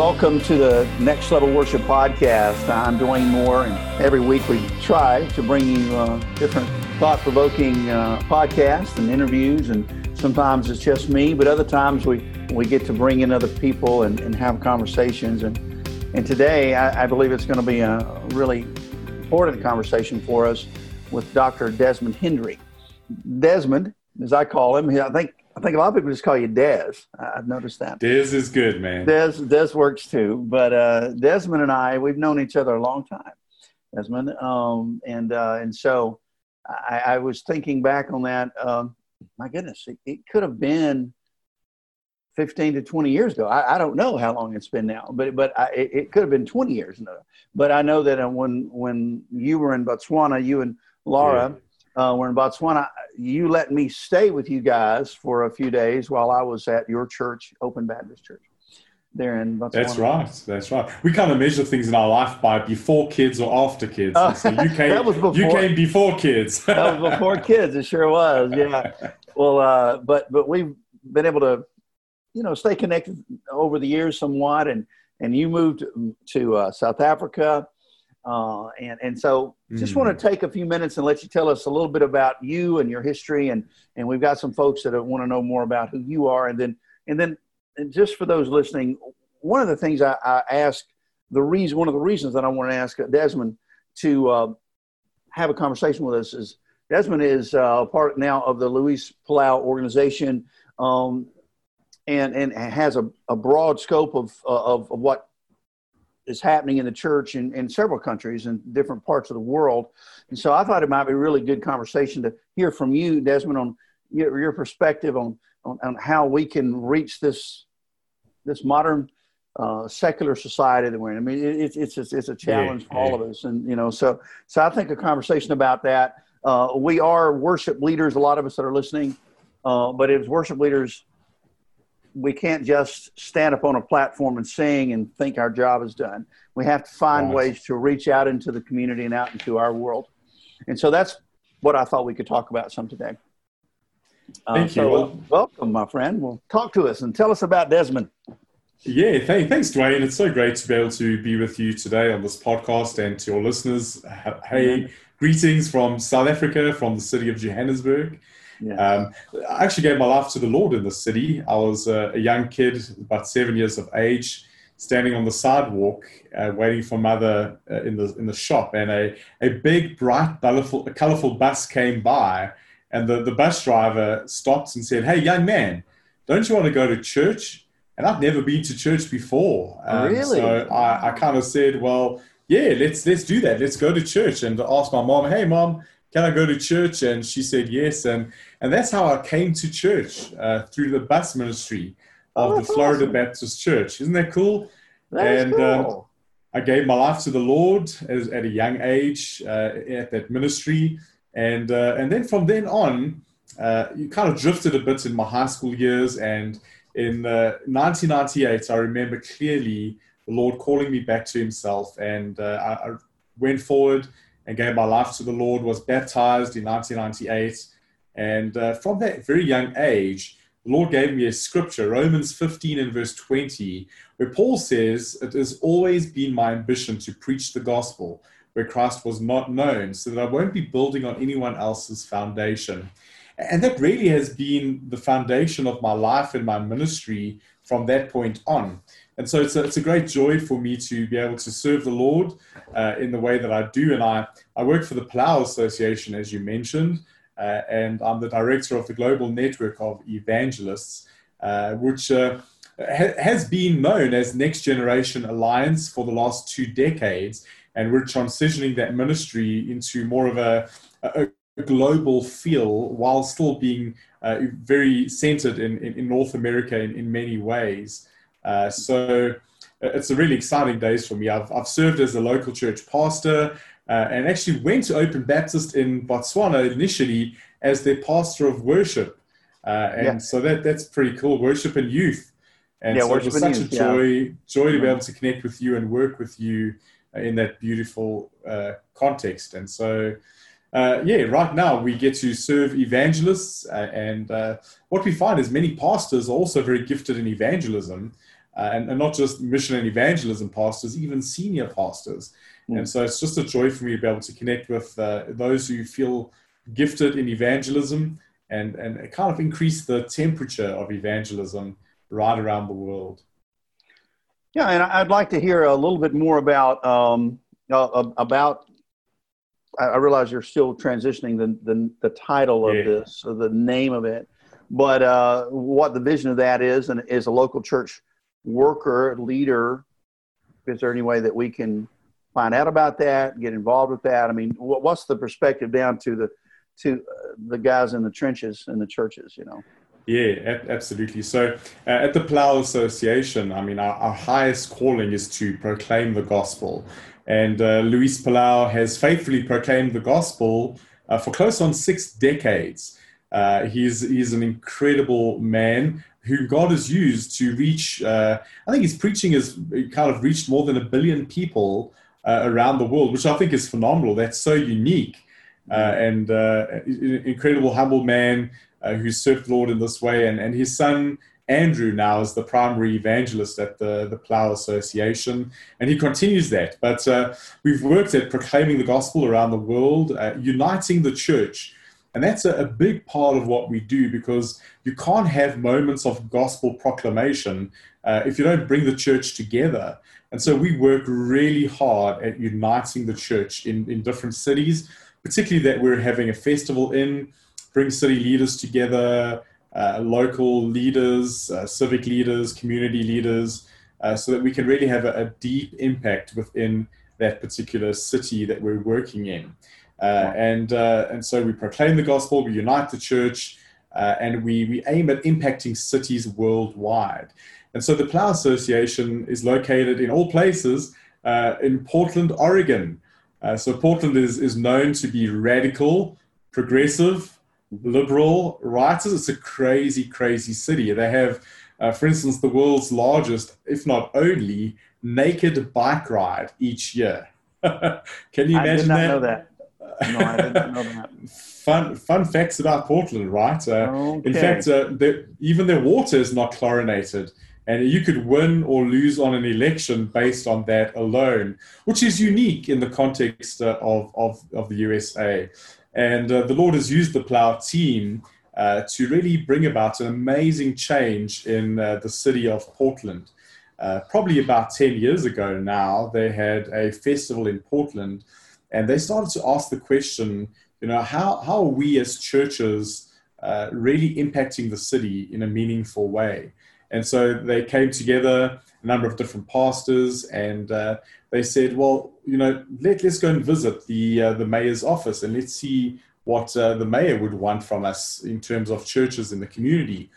Welcome to the Next Level Worship Podcast. I'm Dwayne Moore, and every week we try to bring you uh, different thought provoking uh, podcasts and interviews. And sometimes it's just me, but other times we, we get to bring in other people and, and have conversations. And, and today I, I believe it's going to be a really important conversation for us with Dr. Desmond Henry. Desmond, as I call him, I think I think a lot of people just call you Dez. I've noticed that. Dez is good, man. Dez, Des works too. But uh, Desmond and I, we've known each other a long time, Desmond. Um, and uh, and so I, I, was thinking back on that. Um, my goodness, it, it, could have been 15 to 20 years ago. I, I, don't know how long it's been now, but but I, it, it, could have been 20 years. ago. But I know that uh, when when you were in Botswana, you and Laura. Yeah uh, were in Botswana, you let me stay with you guys for a few days while I was at your church, Open Baptist Church, there in Botswana. That's right. That's right. We kind of measure things in our life by before kids or after kids. Uh, so you came. that was before, you came before kids. that was before kids. It sure was. Yeah. Well, uh, but but we've been able to, you know, stay connected over the years somewhat, and and you moved to uh, South Africa uh, and, and so just mm. want to take a few minutes and let you tell us a little bit about you and your history. And, and we've got some folks that want to know more about who you are. And then, and then and just for those listening, one of the things I, I ask, the reason, one of the reasons that I want to ask Desmond to uh, have a conversation with us is Desmond is uh, part now of the Luis Palau organization um, and, and has a, a broad scope of, of, of what is happening in the church in, in several countries and different parts of the world. And so I thought it might be a really good conversation to hear from you, Desmond, on your, your perspective on, on, on, how we can reach this, this modern uh, secular society that we're in. I mean, it, it's, it's, it's a challenge yeah, for all yeah. of us. And, you know, so, so I think a conversation about that, uh, we are worship leaders, a lot of us that are listening, uh, but as worship leaders, we can't just stand up on a platform and sing and think our job is done. We have to find ways to reach out into the community and out into our world. And so that's what I thought we could talk about some today. Uh, Thank so, you. Well, welcome, my friend. Well, talk to us and tell us about Desmond. Yeah, th- thanks, Dwayne. It's so great to be able to be with you today on this podcast and to your listeners. Hey, greetings from South Africa, from the city of Johannesburg. Yeah. Um, I actually gave my life to the Lord in the city. I was a, a young kid, about seven years of age, standing on the sidewalk, uh, waiting for mother uh, in the in the shop, and a, a big, bright, colorful, colorful bus came by, and the, the bus driver stopped and said, "Hey, young man, don't you want to go to church?" And I've never been to church before. Um, really? So I, I kind of said, "Well." Yeah, let's let's do that. Let's go to church and ask my mom, hey mom, can I go to church? And she said yes. And, and that's how I came to church uh, through the bus ministry of oh, the Florida awesome. Baptist Church. Isn't that cool? That and uh, cool. Uh, I gave my life to the Lord as, at a young age uh, at that ministry. And, uh, and then from then on, uh, you kind of drifted a bit in my high school years. And in 1998, I remember clearly the Lord calling me back to Himself. And I, I went forward and gave my life to the Lord, was baptized in 1998. And uh, from that very young age, the Lord gave me a scripture, Romans 15 and verse 20, where Paul says, It has always been my ambition to preach the gospel where Christ was not known, so that I won't be building on anyone else's foundation. And that really has been the foundation of my life and my ministry from that point on. And so it's a, it's a great joy for me to be able to serve the Lord uh, in the way that I do. And I, I work for the Palau Association, as you mentioned, uh, and I'm the director of the global network of evangelists, uh, which uh, ha- has been known as Next Generation Alliance for the last two decades. And we're transitioning that ministry into more of a, a global feel while still being uh, very centered in, in, in North America in, in many ways. Uh, so uh, it's a really exciting days for me. I've, I've served as a local church pastor uh, and actually went to Open Baptist in Botswana initially as their pastor of worship. Uh, and yeah. so that, that's pretty cool, worship and youth. And yeah, so it was such youth, a joy, yeah. joy to be able to connect with you and work with you in that beautiful uh, context. And so, uh, yeah, right now we get to serve evangelists, uh, and uh, what we find is many pastors are also very gifted in evangelism. uh, and, and, not just mission and evangelism pastors, even senior pastors. Mm. And so it's just a joy for me to be able to connect with uh, those who feel gifted in evangelism and, and kind of increase the temperature of evangelism right around the world. Yeah, and I'd like to hear a little bit more about um, uh, about. I realize you're still transitioning the the, the title of yeah. this, or the name of it, but uh, what the vision of that is, and is a local church worker leader. Is there any way that we can find out about that, get involved with that? I mean, what's the perspective down to the to uh, the guys in the trenches in the churches? You know. Yeah, absolutely. So uh, at the Palau Association, I mean, our, our, highest calling is to proclaim the gospel. And uh, Luis Palau has faithfully proclaimed the gospel uh, for close on six decades. Uh, he's, he's an incredible man who God has used to reach, uh, I think his preaching has kind of reached more than a billion people uh, around the world, which I think is phenomenal. That's so unique. and incredible, humble man uh, who served the Lord in this way. And, and his son, Andrew, now is the primary evangelist at the, the Palau Association, and he continues that. But uh, we've worked at proclaiming the gospel around the world, uh, uniting the church. And that's a, a, big part of what we do because you can't have moments of gospel proclamation uh, if you don't bring the church together. And so we work really hard at uniting the church in, in different cities, particularly that we're having a festival in bring city leaders together, uh, local leaders, uh, civic leaders, community leaders, uh, so that we can really have a, a, deep impact within that particular city that we're working in. Uh, and, uh, and so we proclaim the gospel, we unite the church, uh, and we, we aim at impacting cities worldwide. And so the Palau Association is located in all places in Portland, Oregon. so Portland is, is known to be radical, progressive, liberal writers. It's a crazy, crazy city. They have, uh, for instance, the world's largest, if not only, naked bike ride each year. Can you imagine I did not that? know that. No, I didn't know that. fun, fun facts about Portland, right? Uh, okay. In fact, uh, even their water is not chlorinated. And you could win or lose on an election based on that alone, which is unique in the context uh, of, of, of the USA. And uh, the Lord has used the Palau team uh, to really bring about an amazing change in uh, the city of Portland. Uh, probably about 10 years ago now, they had a festival in Portland and they started to ask the question, you know, how, how are we as churches uh, really impacting the city in a meaningful way? And so they came together, a number of different pastors, and uh, they said, well, you know, let, let's go and visit the, uh, the mayor's office and let's see what uh, the mayor would want from us in terms of churches in the community.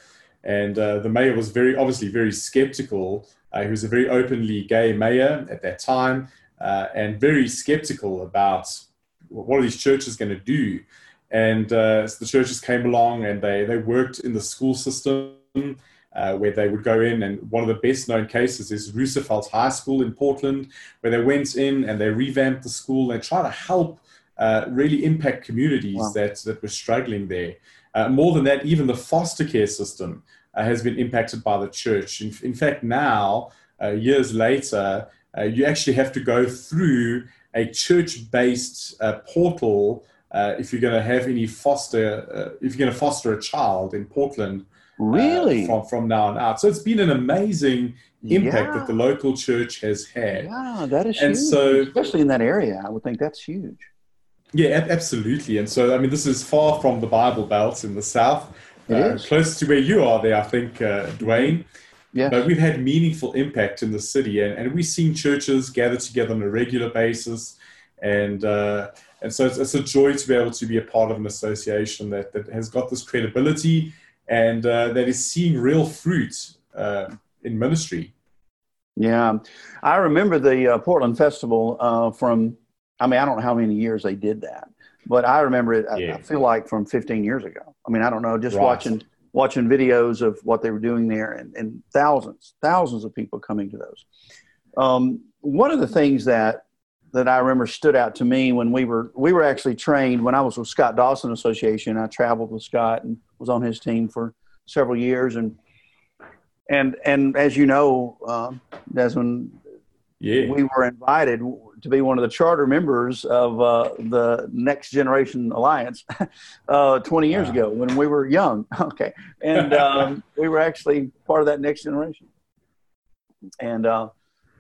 And uh, the mayor was very, obviously, very skeptical. Uh, he was a very openly gay mayor at that time uh, and very skeptical about what are these churches going to do. And so the churches came along and they, they worked in the school system uh, where they would go in. And one of the best known cases is Roosevelt High School in Portland, where they went in and they revamped the school and tried to help uh, really impact communities wow. that, that were struggling there. Uh, more than that, even the foster care system uh, has been impacted by the church. In, in fact, now, uh, years later, uh, you actually have to go through a church based portal. if you're going to have any foster, if you're going to foster a child in Portland, Really? Uh, from, from now on out. So it's been an amazing impact yeah. that the local church has had. Yeah, that is and huge. So, Especially in that area, I would think that's huge. Yeah, absolutely. And so, I mean, this is far from the Bible Belt in the south. It uh, is. Close to where you are there, I think, uh, Dwayne. Yeah. But we've had meaningful impact in the city, and, and we've seen churches gather together on a regular basis. And, uh, and so it's, it's, a joy to be able to be a part of an association that, that has got this credibility and uh, that is seeing real fruit uh, in ministry. Yeah, I remember the uh, Portland Festival uh, from. I mean, I don't know how many years they did that, but I remember it. Yeah. I, feel like from 15 years ago. I mean, I don't know, just right. watching watching videos of what they were doing there, and, and thousands, thousands of people coming to those. Um, one of the things that that I remember stood out to me when we were we were actually trained when I was with Scott Dawson Association. I traveled with Scott and was on his team for several years, and and and as you know, uh, Desmond, yeah. we were invited to be one of the charter members of uh, the Next Generation Alliance uh, 20 years wow. ago when we were young. Okay, and um, we were actually part of that next generation. And uh,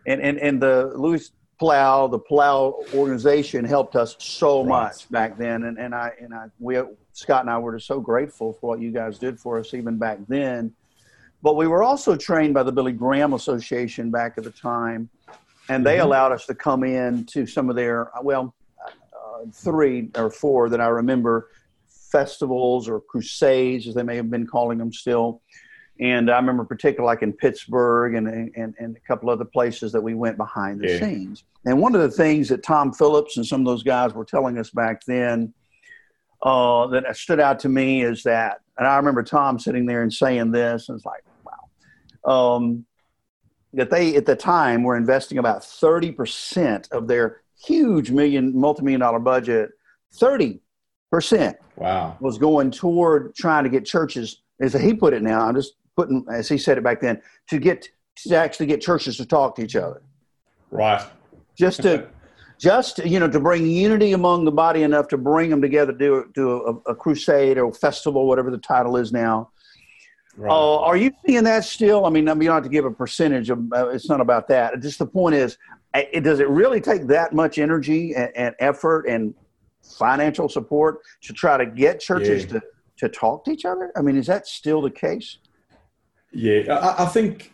and and and the Luis Palau, the Palau organization helped us so right. much back then, and and I and I we Scott and I were just so grateful for what you guys did for us even back then. But we were also trained by the Billy Graham Association back at the time, and they mm-hmm. allowed us to come in to some of their well, uh, three or four that I remember festivals or crusades, as they may have been calling them still. And I remember particularly like in Pittsburgh and, and, and a couple other places that we went behind the yeah. scenes. And one of the things that Tom Phillips and some of those guys were telling us back then uh, that stood out to me is that, and I remember Tom sitting there and saying this, and it's like, wow, um, that they at the time were investing about 30% of their huge million, multi-million dollar budget, 30% wow. was going toward trying to get churches, as he put it now, I'm just putting, as he said it back then, to get, to actually get churches to talk to each other. Right. Just to just you know to bring unity among the body enough to bring them together do do a, a crusade or festival whatever the title is now right. uh, are you seeing that still i mean i mean you don't have to give a percentage of uh, it's not about that just the point is it, does it really take that much energy and, and, effort and financial support to try to get churches yeah. to to talk to each other i mean is that still the case yeah i, I think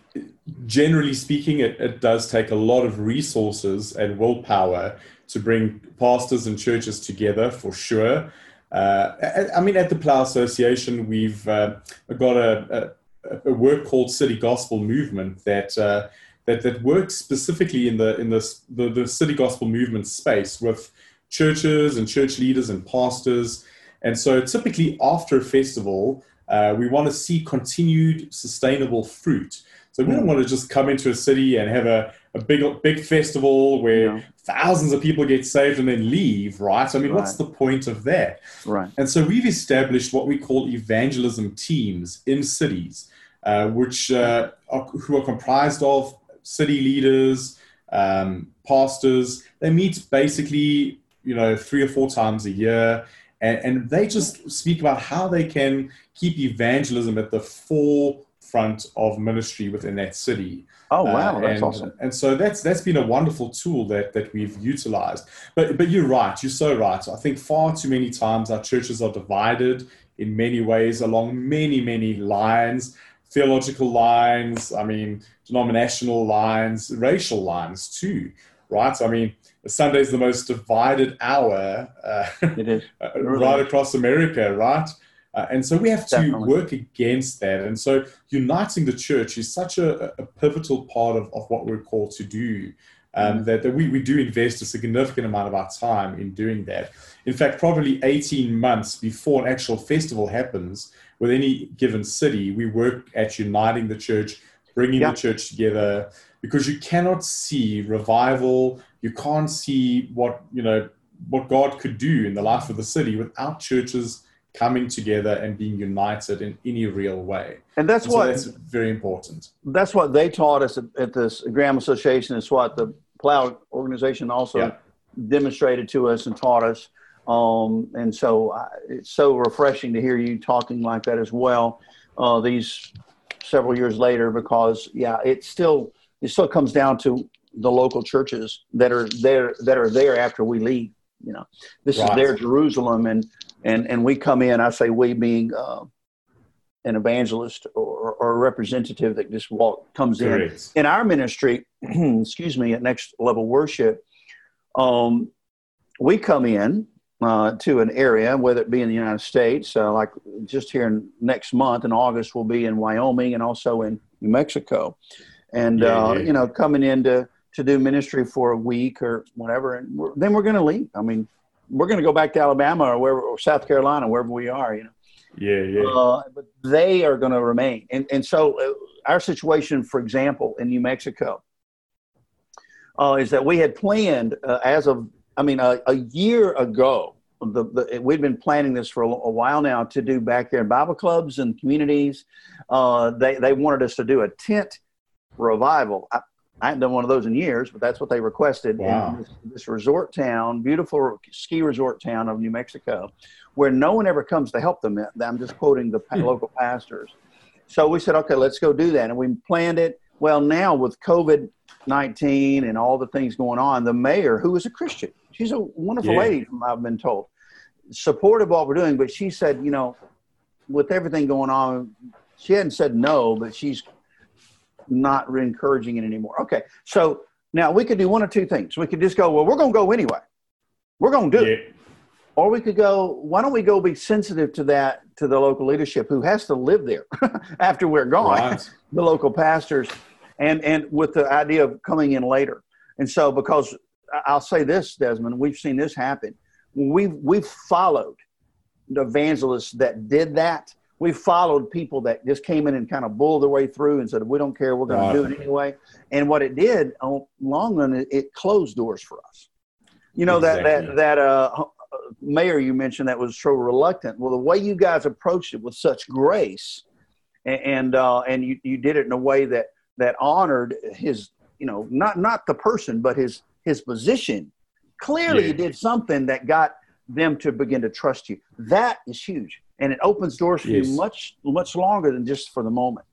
generally speaking, it, it does take a lot of resources and willpower to bring pastors and churches together for sure. Uh, I mean, at the Palau Association, we've uh, got a, a, a, work called City Gospel Movement that uh, that that works specifically in the in this, the the City Gospel Movement space with churches and church leaders and pastors. And so, typically after a festival, uh, we want to see continued sustainable fruit. So we don't want to just come into a city and have a, a big big festival where yeah. thousands of people get saved and then leave, right? I mean, right. what's the point of that? Right. And so we've established what we call evangelism teams in cities, uh, which uh, are, who are comprised of city leaders, um, pastors. They meet basically, you know, three or four times a year. And, and they just speak about how they can keep evangelism at the fore front of ministry within that city. Oh wow, uh, that's and, awesome! And so that's that's been a wonderful tool that that we've utilized. But but you're right, you're so right. I think far too many times our churches are divided in many ways along many many lines, theological lines. I mean, denominational lines, racial lines too. Right? I mean, Sunday is the most divided hour. Uh, it is right across America. Right? Uh, and so we have to Definitely. work against that. And so uniting the church is such a, a pivotal part of, of what we're called to do. Um, mm. that, that we, we do invest a significant amount of our time in doing that. In fact, probably 18 months before an actual festival happens with any given city, we work at uniting the church, bringing the church together, because you cannot see revival, you can't see what, you know, what God could do in the life of the city without churches coming together and being united in any real way. And that's and so what that's very important. That's what they taught us at, at this Graham Association. It's what the Palau organization also yeah. demonstrated to us and taught us. Um, and so uh, it's so refreshing to hear you talking like that as well. Uh, these several years later, because yeah, it still it still comes down to the local churches that are there that are there after we leave. You know, this right. is their Jerusalem, and and and we come in. I say we being uh, an evangelist or, or, a representative that just walk comes in in our ministry. excuse me, at Next Level Worship, um, we come in uh, to an area, whether it be in the United States, uh, like just here in next month in August, we'll be in Wyoming and also in New Mexico, and yeah, uh, yeah. you know coming in to to do ministry for a week or whatever, and we're, then we're going to leave. I mean, we're going to go back to Alabama or wherever, or South Carolina, wherever we are, you know. Yeah, yeah. Uh, but they are going to remain. And, and so uh, our situation, for example, in New Mexico, uh, is that we had planned uh, as of, I mean, a, a, year ago, the, the, we've been planning this for a, a, while now to do back there in Bible clubs and communities. Uh, they, they wanted us to do a tent revival. I, I hadn't done one of those in years, but that's what they requested. Wow. This, this, resort town, beautiful ski resort town of New Mexico, where no one ever comes to help them. I'm just quoting the hmm. local pastors. So we said, okay, let's go do that. And we planned it. Well, now with COVID 19 and all the things going on, the mayor, who is a Christian, she's a wonderful yeah. lady, I've been told, supportive of what we're doing. But she said, you know, with everything going on, she hadn't said no, but she's not encouraging it anymore. Okay, so now we could do one or two things. We could just go, well, we're going to go anyway. We're going to do yeah. it. Or we could go, why don't we go be sensitive to that, to the local leadership who has to live there after we're gone, right. the local pastors, and, and with the idea of coming in later. And so, because I'll say this, Desmond, we've seen this happen. We've, we've followed the evangelists that did that we followed people that just came in and kind of bulled their way through and said, "We don't care, we're going to do it anyway." And what it did, on long run, it, it closed doors for us. You know exactly. that that that uh, mayor you mentioned that was so reluctant. Well, the way you guys approached it with such grace, and and, uh, and you you did it in a way that that honored his, you know, not not the person, but his his position. Clearly, yeah. you did something that got them to begin to trust you. That is huge and it opens doors for yes. you much much longer than just for the moment.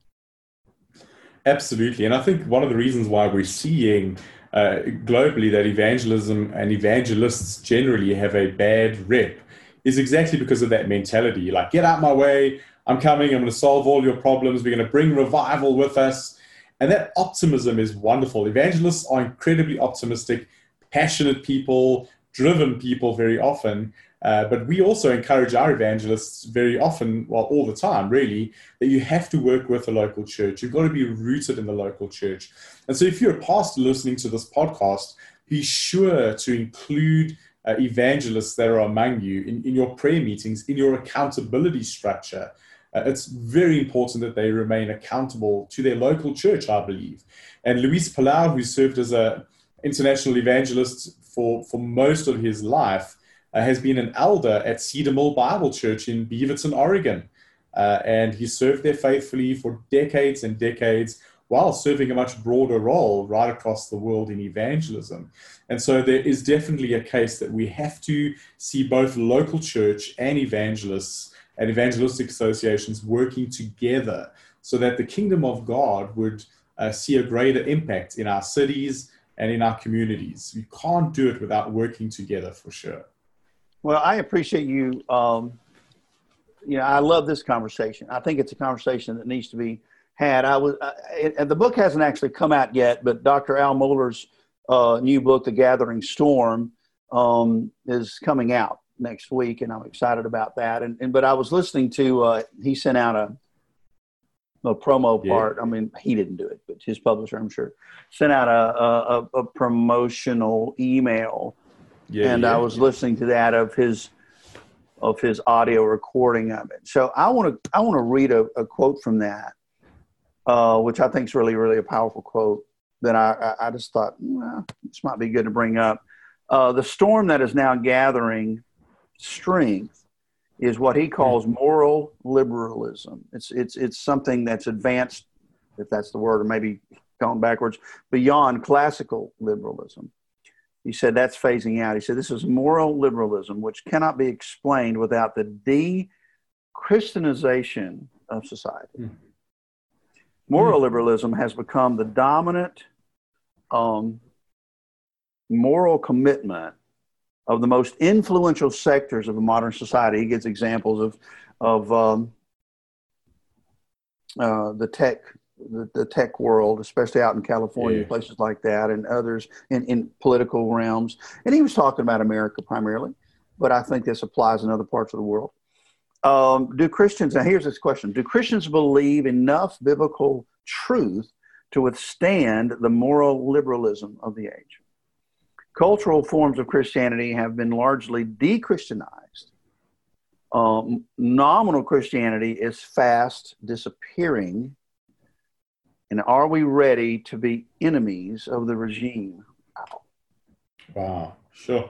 Absolutely. And i think one of the reasons why we're seeing uh, globally that evangelism and evangelists generally have a bad rep is exactly because of that mentality. Like get out my way. I'm coming. I'm going to solve all your problems. We're going to bring revival with us. And that optimism is wonderful. Evangelists are incredibly optimistic passionate people driven people very often uh, but we also encourage our evangelists very often, well, all the time, really, that you have to work with a local church. You've got to be rooted in the local church. And so, if you're a pastor listening to this podcast, be sure to include uh, evangelists that are among you in, in your prayer meetings, in your accountability structure. Uh, it's very important that they remain accountable to their local church, I believe. And Luis Palau, who served as an international evangelist for, for most of his life, has been an elder at Cedar Mill Bible Church in Beaverton, Oregon. Uh, and he served there faithfully for decades and decades while serving a much broader role right across the world in evangelism. And so there is definitely a case that we have to see both local church and evangelists and evangelistic associations working together so that the kingdom of God would uh, see a greater impact in our cities and in our communities. We can't do it without working together for sure. Well, I appreciate you. Um, you know, I love this conversation. I think it's a conversation that needs to be had. I was, uh, and the book hasn't actually come out yet, but Dr. Al Mohler's uh, new book, The Gathering Storm, um, is coming out next week, and I'm excited about that. And, and but I was listening to uh, he sent out a a promo yeah. part. I mean, he didn't do it, but his publisher, I'm sure, sent out a, a, a promotional email yeah, and yeah, I was yeah. listening to that of his of his audio recording of it. So I want to I want to read a, a, quote from that, uh, which I think is really really a powerful quote that I I, I just thought well, this might be good to bring up. Uh, the storm that is now gathering strength is what he calls hmm. moral liberalism. It's it's it's something that's advanced, if that's the word, or maybe going backwards beyond classical liberalism. He said that's phasing out. He said this is moral liberalism, which cannot be explained without the de Christianization of society. Mm. Moral mm. liberalism has become the dominant um, moral commitment of the most influential sectors of a modern society. He gives examples of, of um, uh, the tech the, the tech world, especially out in California, yeah. places like that, and others in, in political realms. And he was talking about America primarily, but I think this applies in other parts of the world. Um, do Christians, now here's this question Do Christians believe enough biblical truth to withstand the moral liberalism of the age? Cultural forms of Christianity have been largely de Christianized. Um, nominal Christianity is fast disappearing and are we ready to be enemies of the regime? Wow. Sure.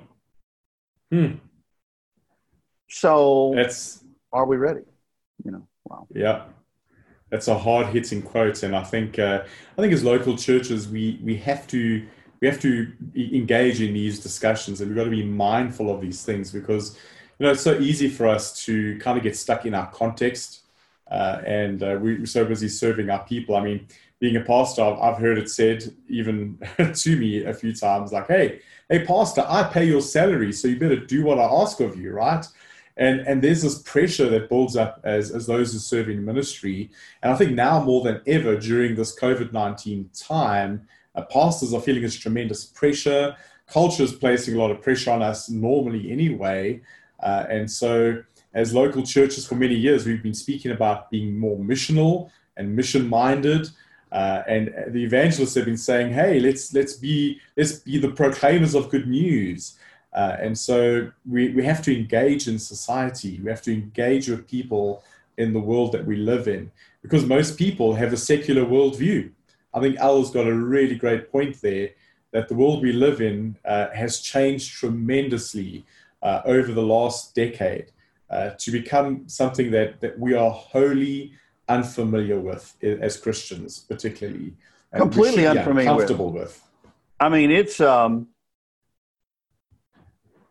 Hmm. So That's are we ready? You know, wow. yeah. That's a hard hitting quote, and I think uh, I think as local churches we we have to we have to engage in these discussions, and we've got to be mindful of these things because you know it's so easy for us to kind of get stuck in our context, uh, and uh, we're so busy serving our people. I mean, being a pastor, I've heard it said even to me a few times, like, "Hey, hey, pastor, I pay your salary, so you better do what I ask of you, right?" and and there's this pressure that builds up as as those who serve in ministry. And i think now more than ever during this covid-19 time uh, pastors are feeling this tremendous pressure. Culture is placing a lot of pressure on us normally anyway. Uh, and so as local churches for many years we've been speaking about being more missional and mission minded uh, and the evangelists have been saying hey let's let's be let's be the proclaimers of good news uh, and so we, we have to engage in society. We have to engage with people in the world that we live in because most people have a secular worldview. I think Al's got a really great point there that the world we live in uh, has changed tremendously uh, over the last decade uh, to become something that, that we are wholly unfamiliar with as Christians, particularly. Completely unfamiliar comfortable with. with. I mean, it's um,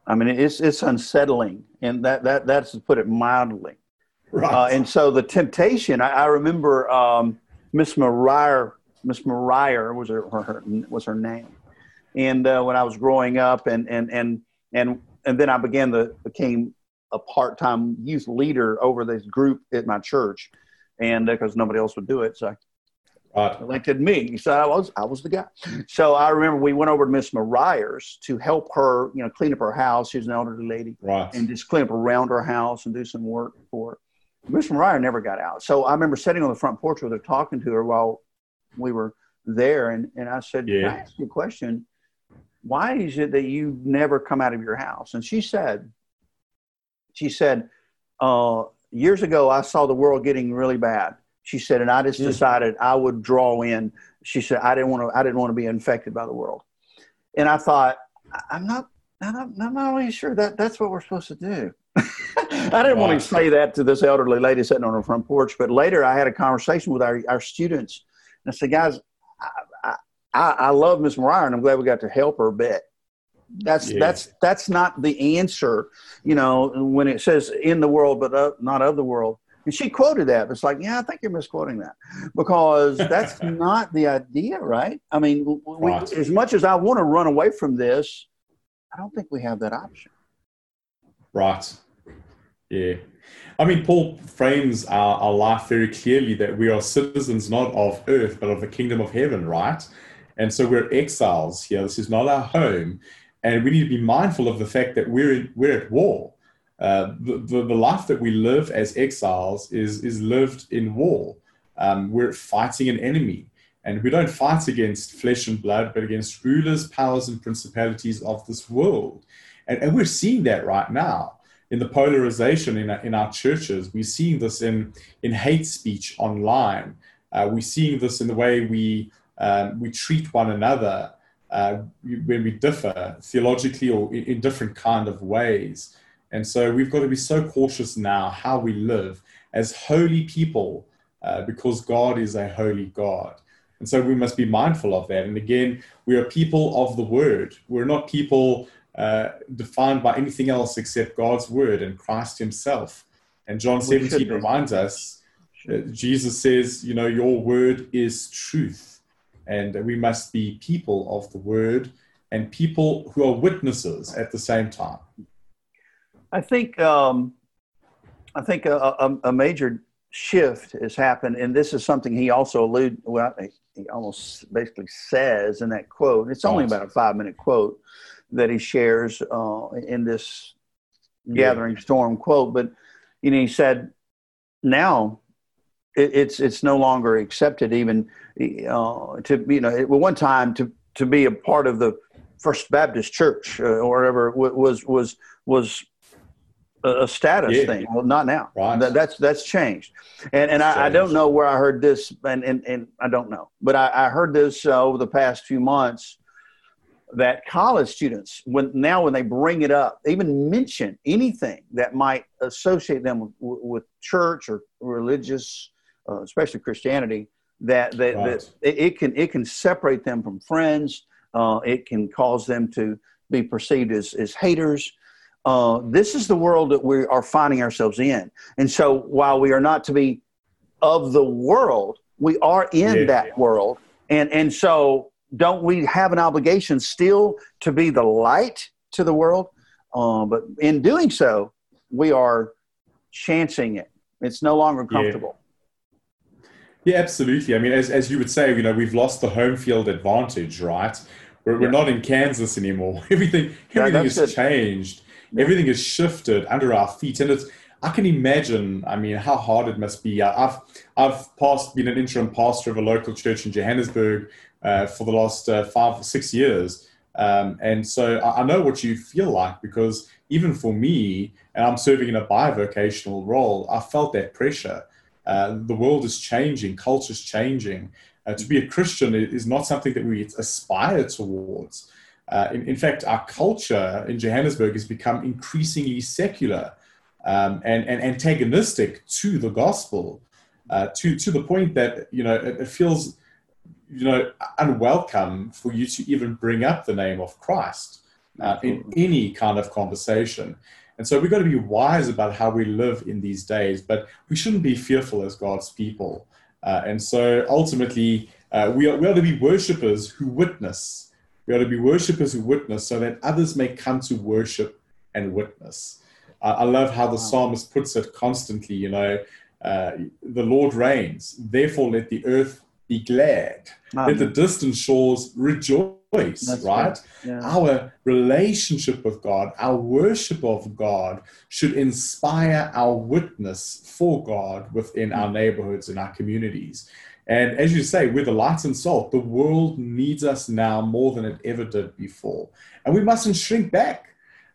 I mean, it's it's unsettling, and that that that's to put it mildly. Right. Uh, and so the temptation, I, I remember um, Miss Mariah, Miss Mariah was her, her, was her name, and uh, when I was growing up, and and and and and then I began to became a part time youth leader over this group at my church, and because uh, nobody else would do it, so I Right. Elected me. So I was I was the guy. So I remember we went over to Miss Mariah's to help her, you know, clean up her house. She's an elderly lady. Right. And just clean up around her house and do some work for her. Miss Mariah never got out. So I remember sitting on the front porch with her talking to her while we were there and, and I said, yeah. Can I ask you a question? Why is it that you never come out of your house? And she said, she said, uh, years ago I saw the world getting really bad she said, and I just mm. decided I would draw in. She said, I didn't want to, I didn't want to be infected by the world. And I thought, I'm not, I'm not, I'm not really sure that that's what we're supposed to do. I didn't want to say that to this elderly lady sitting on her front porch, but later I had a conversation with our, our students. And I said, guys, I, I, I love Miss Mariah and I'm glad we got to help her a bit. That's yeah. that's that's not the answer, you know. When it says in the world, but uh, not of the world, and she quoted that. It's like, yeah, I think you're misquoting that because that's not the idea, right? I mean, we, right. as much as I want to run away from this, I don't think we have that option. Right. Yeah. I mean, Paul frames our, our life very clearly that we are citizens not of earth, but of the kingdom of heaven, right? And so we're exiles here. This is not our home. And we need to be mindful of the fact that we're, we're at war uh, the, the, the, life that we live as exiles is, is lived in war. Um, we're fighting an enemy. And we don't fight against flesh and blood, but against rulers, powers, and principalities of this world. And, and we're seeing that right now in the polarization in our, in our churches. We're seeing this in, in hate speech online. Uh, we're seeing this in the way we, um, we treat one another uh, when we differ theologically or in, different kind of ways. And so we've got to be so cautious now how we live as holy people uh, because God is a holy God. And so we must be mindful of that. And again, we are people of the word. We're not people uh, defined by anything else except God's word and Christ himself. And John 17 reminds us Jesus says, you know, your word is truth. And we must be people of the word and people who are witnesses at the same time. I think um, I think a, a, a, major shift has happened, and this is something he also allude. Well, he almost basically says in that quote. It's only about a five minute quote that he shares uh, in this gathering storm quote. But you know, he said, "Now it, it's it's no longer accepted even uh, to you know one time to to be a part of the First Baptist Church uh, or whatever was was was a status yeah. thing. Well, not now. Right. That, that's that's changed, and and I, I, don't know where I heard this, and and, and I don't know, but I, I heard this uh, over the past few months that college students, when now when they bring it up, even mention anything that might associate them with, with church or religious, uh, especially Christianity, that that, right. that it, can it can separate them from friends. Uh, it can cause them to be perceived as as haters. Uh, this is the world that we are finding ourselves in, and so while we are not to be of the world, we are in yeah, that world, and and so don't we have an obligation still to be the light to the world? Uh, but in doing so, we are chancing it. It's no longer comfortable. Yeah. Yeah, absolutely. I mean, as, as you would say, you know, we've lost the home field advantage, right? We're, we're not in Kansas anymore. everything everything has changed. Yeah. Everything has shifted under our feet, and it's. I can imagine. I mean, how hard it must be. I've I've passed been an interim pastor of a local church in Johannesburg uh, for the last uh, five, six years. Um, and so I, I, know what you feel like because even for me, and I'm serving in a bivocational role, I felt that pressure. Uh, the world is changing, culture's changing. Uh, to be a Christian is not something that we aspire towards. Uh, in, in, fact, our culture in Johannesburg has become increasingly secular um, and, and, antagonistic to the gospel, uh, to, to the point that you know it, it feels you know, unwelcome for you to even bring up the name of Christ uh, in any kind of conversation. And so we've got to be wise about how we live in these days, but we shouldn't be fearful as God's people. Uh, and so ultimately, uh, we, are, we are to be worshippers who witness. We are to be worshippers who witness so that others may come to worship and witness. I love how the psalmist puts it constantly, you know, uh, the Lord reigns, therefore let the earth be glad. Let the distant shores rejoice, right? Yeah. Our relationship with God, our worship of God should inspire our witness for God within our hmm. neighborhoods and our communities. And as you say, we're the light and salt. The world needs us now more than it ever did before. And we mustn't shrink back.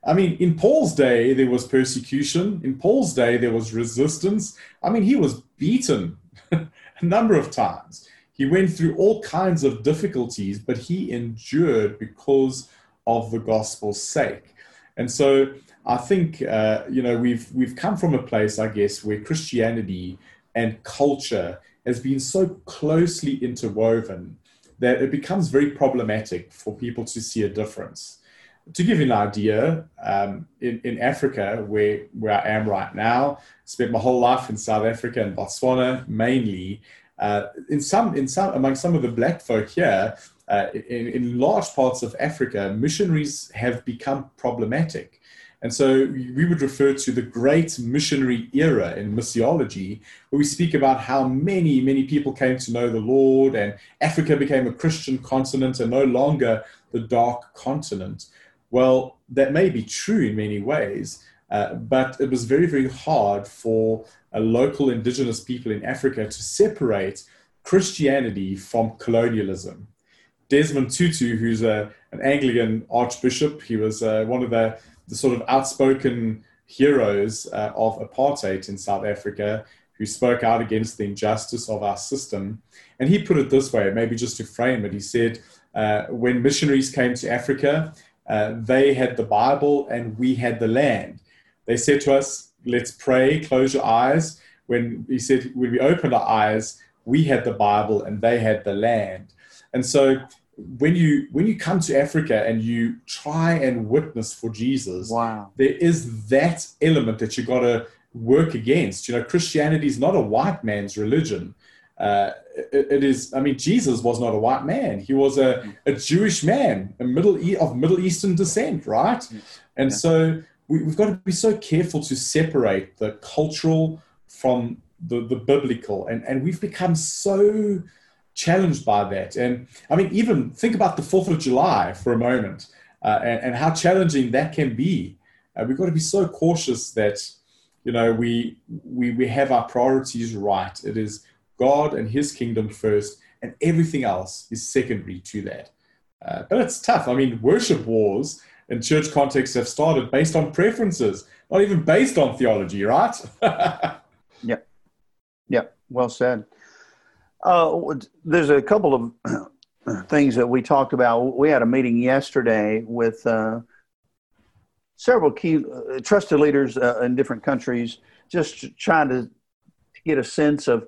I mean, in Paul's day, there was persecution. In Paul's day, there was resistance. I mean, he was beaten a number of times. He went through all kinds of difficulties, but he endured because of the gospel's sake. And so I think uh, you know we've we've come from a place, I guess, where Christianity and culture has been so closely interwoven that it becomes very problematic for people to see a difference. To give you an idea, um, in, in Africa, where, where I am right now, spent my whole life in South Africa and Botswana mainly, uh, in some, in some, among some of the black folk here, uh, in, in large parts of Africa, missionaries have become problematic. And so we would refer to the great missionary era in missiology, where we speak about how many, many people came to know the Lord and Africa became a Christian continent and no longer the dark continent. Well, that may be true in many ways, uh, but it was very, very hard for local indigenous people in Africa to separate Christianity from colonialism. Desmond Tutu, who's a, an Anglican archbishop, he was uh, one of the, the sort of outspoken heroes uh, of apartheid in South Africa, who spoke out against the injustice of our system. And he put it this way, maybe just to frame it. He said, uh, when missionaries came to Africa, uh, they had the Bible and we had the land. They said to us, let's pray, close your eyes. When he said, when we opened our eyes, we had the Bible and they had the land. And so when you when you come to Africa and you try and witness for Jesus, wow, there is that element that you got to work against. You know, Christianity is not a white man's religion. Uh, it, it is. I mean, Jesus was not a white man. He was a, a Jewish man, a middle of Middle Eastern descent, right? And so we, have got to be so careful to separate the cultural from the, the biblical. And, and we've become so challenged by that. And I mean, even think about the 4th of July for a moment uh, and, and, how challenging that can be. Uh, we've got to be so cautious that, you know, we, we, we have our priorities right. It is God and his kingdom first, and everything else is secondary to that. Uh, but it's tough. I mean, worship wars in church contexts have started based on preferences, not even based on theology, right? yeah. Yeah. Well said. Uh, there's a couple of things that we talked about. We had a meeting yesterday with uh, several key uh, trusted leaders uh, in different countries, just trying to, to get a sense of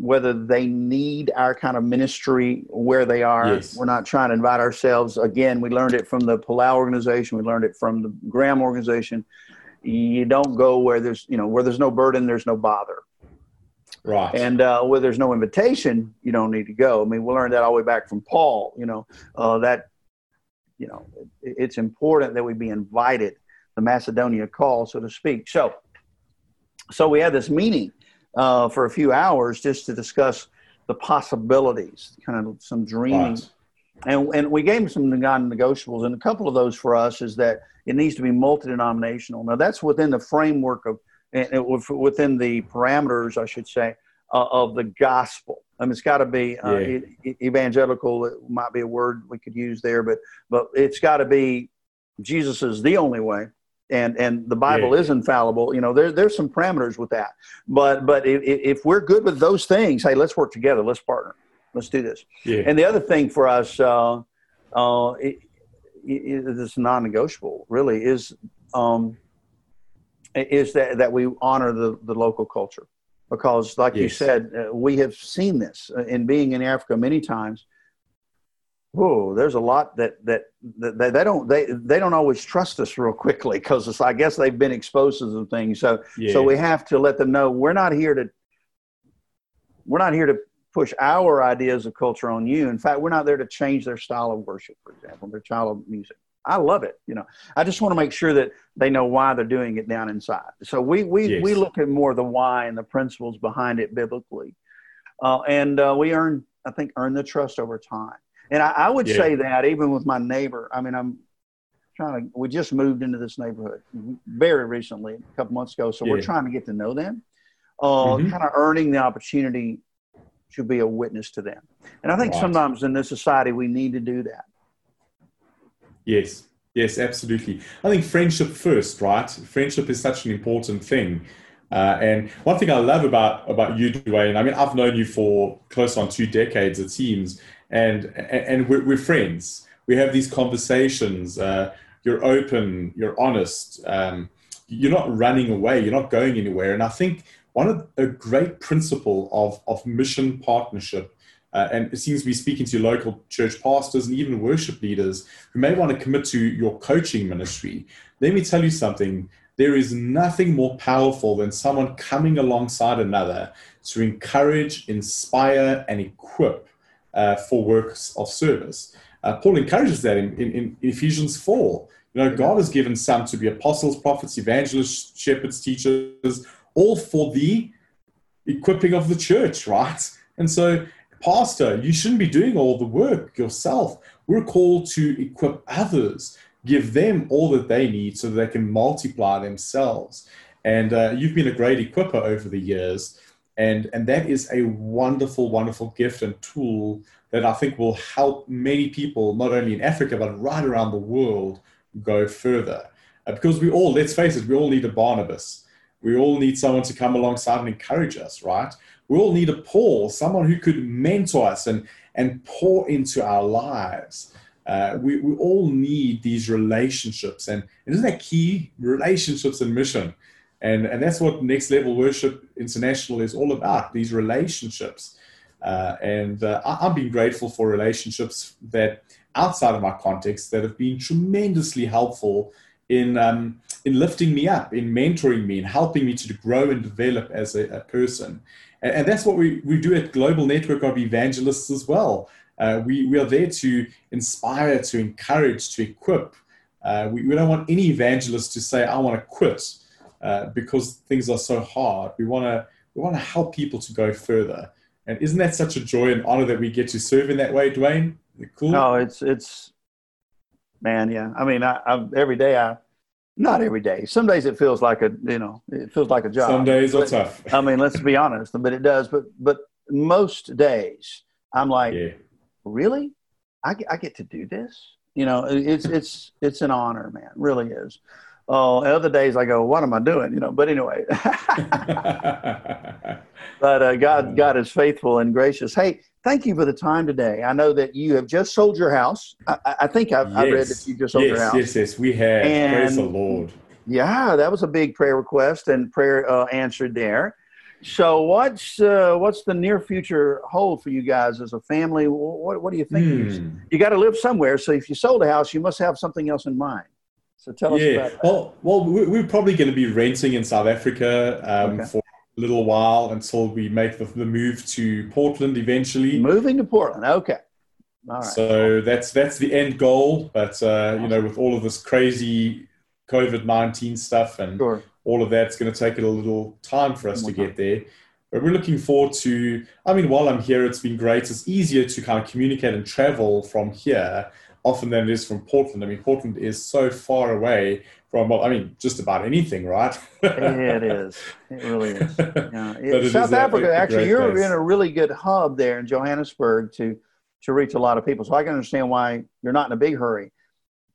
whether they need our kind of ministry where they are. Yes. We're not trying to invite ourselves. Again, we learned it from the Palau organization. We learned it from the Graham organization. You don't go where there's, you know, where there's no burden, there's no bother. Right. And uh, where there's no invitation, you don't need to go. I mean, we learned that all the way back from Paul, you know, uh, that, you know, it, it's important that we be invited, the Macedonia call, so to speak. So, so we had this meeting uh, for a few hours just to discuss the possibilities, kind of some dreaming. Right. And, and we gave him some non-negotiables, and a couple of those for us is that it needs to be multi-denominational. Now that's within the framework of, within the parameters, I should say, uh, of the gospel. I mean, it's got to be uh, yeah. evangelical. It might be a word we could use there, but but it's got to be Jesus is the only way and and the Bible yeah. is infallible. You know, there there's some parameters with that. But but if, if we're good with those things, hey, let's work together. Let's partner. Let's do this. Yeah. And the other thing for us, uh, uh, it, it, it's non-negotiable. Really is um, is that that we honor the the local culture because, like yes. you said, uh, we have seen this in being in Africa many times whoa, there's a lot that, that, that they, they don't they, they don't always trust us real quickly because I guess they've been exposed to some things. So yeah. so we have to let them know we're not here to we're not here to push our ideas of culture on you. In fact, we're not there to change their style of worship, for example, their style of music. I love it. You know, I just want to make sure that they know why they're doing it down inside. So we we, yes. we look at more the why and the principles behind it biblically, uh, and uh, we earn I think earn the trust over time. And I, I would yeah. say that even with my neighbor, I mean, I'm trying to, we just moved into this neighborhood very recently, a couple months ago. So yeah. we're trying to get to know them, uh, mm-hmm. kind of earning the opportunity to be a witness to them. And I think right. sometimes in this society, we need to do that. Yes. Yes, absolutely. I think friendship first, right? Friendship is such an important thing. Uh, and one thing I love about about you, Dwayne, I mean, I've known you for close on two decades, it seems, and and we're, we're friends. We have these conversations. Uh, you're open. You're honest. Um, you're not running away. You're not going anywhere. And I think one of a great principle of of mission partnership. Uh, and it seems to be speaking to local church pastors and even worship leaders who may want to commit to your coaching ministry. Let me tell you something there is nothing more powerful than someone coming alongside another to encourage, inspire, and equip uh, for works of service. Uh, Paul encourages that in, in, in, Ephesians 4. You know, God has given some to be apostles, prophets, evangelists, shepherds, teachers, all for the equipping of the church, right? And so, Pastor, you shouldn't be doing all the work yourself. We're called to equip others, give them all that they need so that they can multiply themselves. And uh, you've been a great equiper over the years. And, and that is a wonderful, wonderful gift and tool that I think will help many people, not only in Africa, but right around the world, go further. Uh, because we all, let's face it, we all need a Barnabas. We all need someone to come alongside and encourage us, right? We all need a Paul, someone who could mentor us and, and pour into our lives. Uh, we, we all need these relationships. And, and isn't that key? Relationships and mission. And, and that's what Next Level Worship International is all about these relationships. Uh, and uh, I, have been grateful for relationships that outside of my context that have been tremendously helpful in, um, in lifting me up, in mentoring me, in helping me to grow and develop as a, a person. And, and, that's what we, we do at Global Network of Evangelists as well. Uh, we, we are there to inspire, to encourage, to equip. Uh, we, we don't want any evangelist to say, I want to quit. Uh, because things are so hard. We want to we want to help people to go further. And isn't that such a joy and honor that we get to serve in that way, Dwayne? Cool. No, it's it's man, yeah. I mean, I, I every day I not every day. Some days it feels like a you know it feels like a job. Some days but, are tough. I mean, let's be honest, but it does. But but most days I'm like, yeah. really, I get, I get to do this. You know, it's it's it's an honor, man. It really is. Oh, other days I go, what am I doing? You know, but anyway. but uh, God, God is faithful and gracious. Hey, thank you for the time today. I know that you have just sold your house. I, I think I've, yes. I read that you just sold yes, your house. Yes, yes, we have. And, Praise the Lord. Yeah, that was a big prayer request and prayer uh, answered there. So, what's uh, what's the near future hold for you guys as a family? What, what do you think? Hmm. You got to live somewhere. So, if you sold a house, you must have something else in mind. So, tell us yeah. about that. Well, well, we- we're probably going to be renting in South Africa um, Okay. for a little while until we make the, the move to Portland eventually. Moving to Portland. Okay. All right. So that's that's the end goal. But uh, you know, with all of this crazy COVID nineteen stuff and sure. all of that's going to take it a little time for us to get there. But we're looking forward to. I mean, while I'm here, it's been great. It's easier to kind of communicate and travel from here often than it is from Portland. I mean, Portland is so far away from. Well, I mean, just about anything, right? It is. It really is. Yeah. It is South a- Africa, a actually, you're place. in a really good hub there in Johannesburg to to reach a lot of people. So I can understand why you're not in a big hurry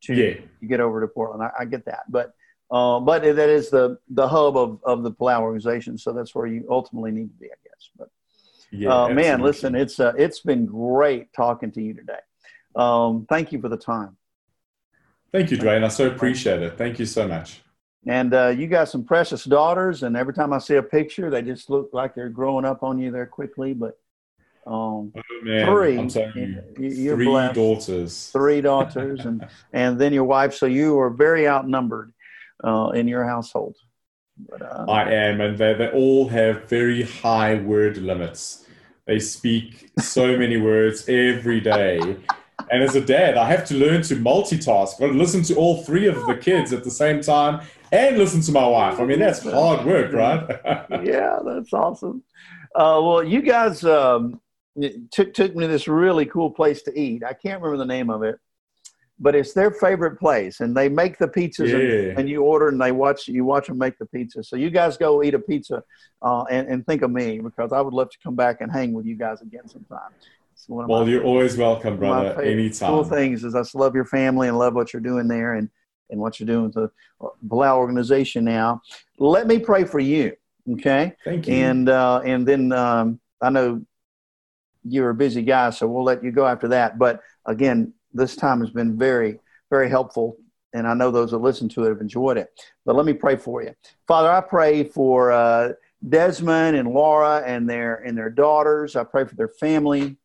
to, Yeah. to get over to Portland. I, I get that, but uh, but that is the the hub of, of the Palau organization. So that's where you ultimately need to be, I guess. But Yeah, uh, man, listen, it's uh, it's been great talking to you today. Um, thank you for the time. Thank you, Dwayne. I so appreciate it. Thank you so much. And uh, you got some precious daughters, and every time I see a picture, they just look like they're growing up on you there quickly. But um, Oh, man, Three. I'm telling You- 3 blessed. daughters. three daughters, and and then your wife, so you are very outnumbered uh, in your household. But, uh, I am, and they, they all have very high word limits. They speak so many words every day. And as a dad, I have to learn to multitask. To listen to all three of the kids at the same time and listen to my wife. I mean, that's hard work, right? yeah, that's awesome. Uh, well, you guys um, took took me to this really cool place to eat. I can't remember the name of it, but it's their favorite place, and they make the pizzas, Yeah. and, and you order, and they watch you watch them make the pizza. So you guys go eat a pizza, uh, and, and think of me because I would love to come back and hang with you guys again sometime. It's one of well, my- you're always welcome, one of my brother, anytime. Cool things is I just love your family and love what you're doing there, and and what you're doing with the Palau organization now. Let me pray for you, okay? Thank you. and uh, and then um, I know you're a busy guy, so we'll let you go after that. But again, this time has been very, very helpful, and I know those that listen to it have enjoyed it. But let me pray for you, Father. I pray for uh, Desmond and Laura and their and their daughters. I pray for their family.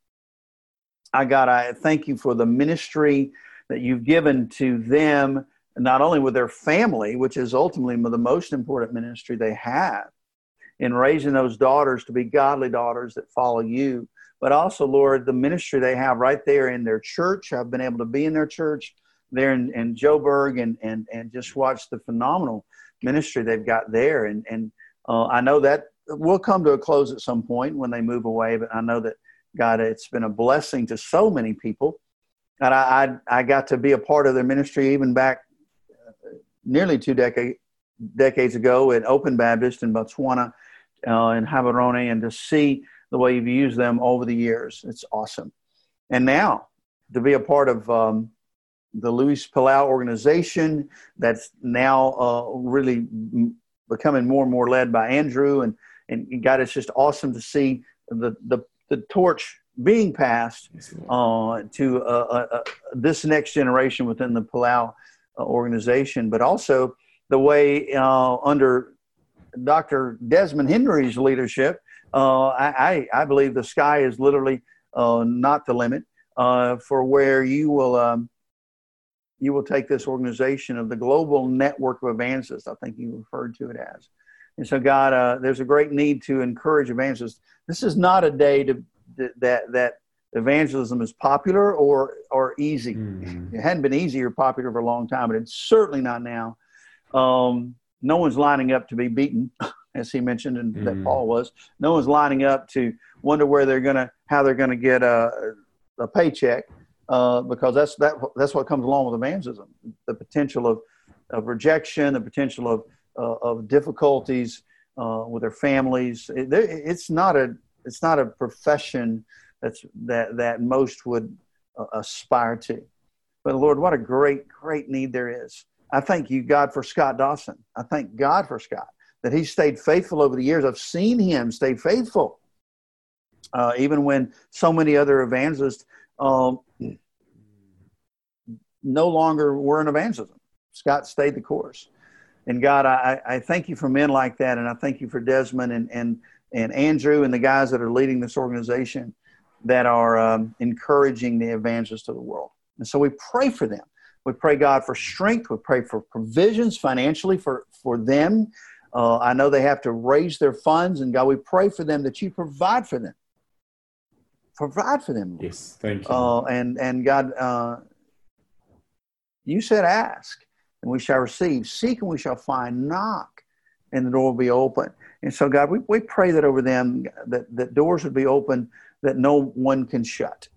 I God, I thank you for the ministry that you've given to them, not only with their family, which is ultimately the most important ministry they have in raising those daughters to be godly daughters that follow you, but also, Lord, the ministry they have right there in their church. I've been able to be in their church there in, in Joburg and, and, and just watch the phenomenal ministry they've got there. And, and uh, I know that will come to a close at some point when they move away, but I know that, God, it's been a blessing to so many people. And I, I, I got to be a part of their ministry even back uh, nearly two decades decades ago at Open Baptist in Botswana uh, in and to see the way you've used them over the years. It's awesome. And now to be a part of um, the Luis Palau organization that's now uh, really becoming more and more led by Andrew. And, and God, it's just awesome to see the, the, the torch being passed uh, to uh, uh, uh, this next generation within the Palau uh, organization, but also the way uh, under Dr. Desmond Henry's leadership, uh, I, I, believe the sky is literally not the limit uh, for where you will um, you will take this organization of the global network of evangelists. I think you referred to it as. And so, God, uh, there's a great need to encourage evangelists. This is not a day to that that evangelism is popular or or easy. Mm. It hadn't been easy or popular for a long time, but it's certainly not now. Um, no one's lining up to be beaten, as he mentioned, and that Mm. Paul was. No one's lining up to wonder where they're gonna, how they're gonna get a, a paycheck, uh, because that's that that's what comes along with evangelism: the potential of of rejection, the potential of of difficulties uh, with their families. It, it's not a it's not a profession that's that that most would uh, aspire to. But Lord, what a great, great need there is. I thank you, God, for Scott Dawson. I thank God for Scott that he stayed faithful over the years. I've seen him stay faithful Uh, even when so many other evangelists um, no longer were in evangelism. Scott stayed the course. And God, I, I thank you for men like that. And I thank you for Desmond and, and, and Andrew and the guys that are leading this organization that are um, encouraging the evangelists of the world. And so we pray for them. We pray, God, for strength. We pray for provisions financially for, for them. Uh, I know they have to raise their funds. And God, we pray for them that you provide for them. Provide for them. Yes, thank you. Uh, and, and God, uh, you said, ask and we shall receive, seek and we shall find, knock and the door will be open. And so, God, we, we pray that over them, that, that doors would be open that no one can shut.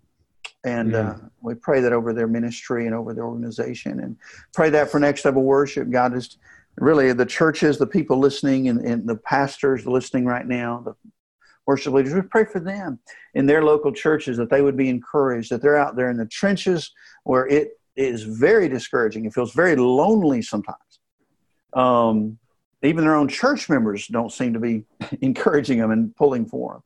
And uh, we pray that over their ministry and over their organization and pray that for next level worship. God is really the churches, the people listening, and, and the pastors listening right now, the worship leaders, we pray for them in their local churches that they would be encouraged, that they're out there in the trenches where it is very discouraging. It feels very lonely sometimes. Um, even their own church members don't seem to be encouraging them and pulling for them.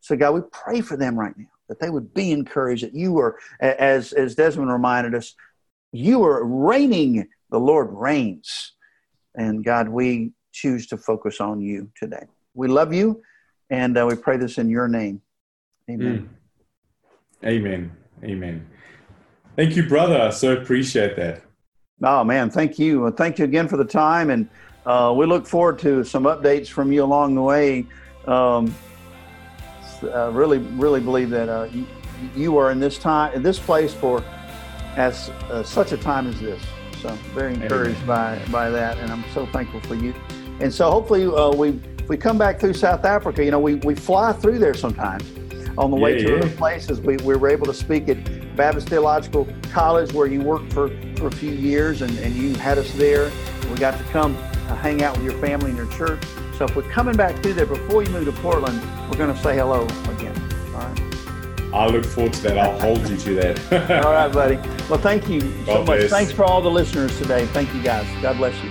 So, God, we pray for them right now that they would be encouraged. That you are, as as Desmond reminded us, you are reigning. The Lord reigns, and God, we choose to focus on you today. We love you, and uh, we pray this in your name. Amen. Mm. Amen. Amen. Thank you, brother. I so appreciate that. Oh man, thank you. Thank you again for the time, and uh, we look forward to some updates from you along the way. Um, uh, really, really believe that uh, you, you, are in this time, in this place for as uh, such a time as this. So very encouraged Amen. by by that, and I'm so thankful for you. And so hopefully uh, we if we come back through South Africa, you know, we, we fly through there sometimes on the way to yeah. other places. We, we were able to speak at Baptist Theological College where you worked for, for a few years and, and you had us there. We got to come uh, hang out with your family and your church. So if we're coming back through there before you move to Portland, we're going to say hello again. All right. I look forward to that. I'll hold you to that. all right, buddy. Well, thank you so much. Thanks for all the listeners today. Thank you, guys. God bless you.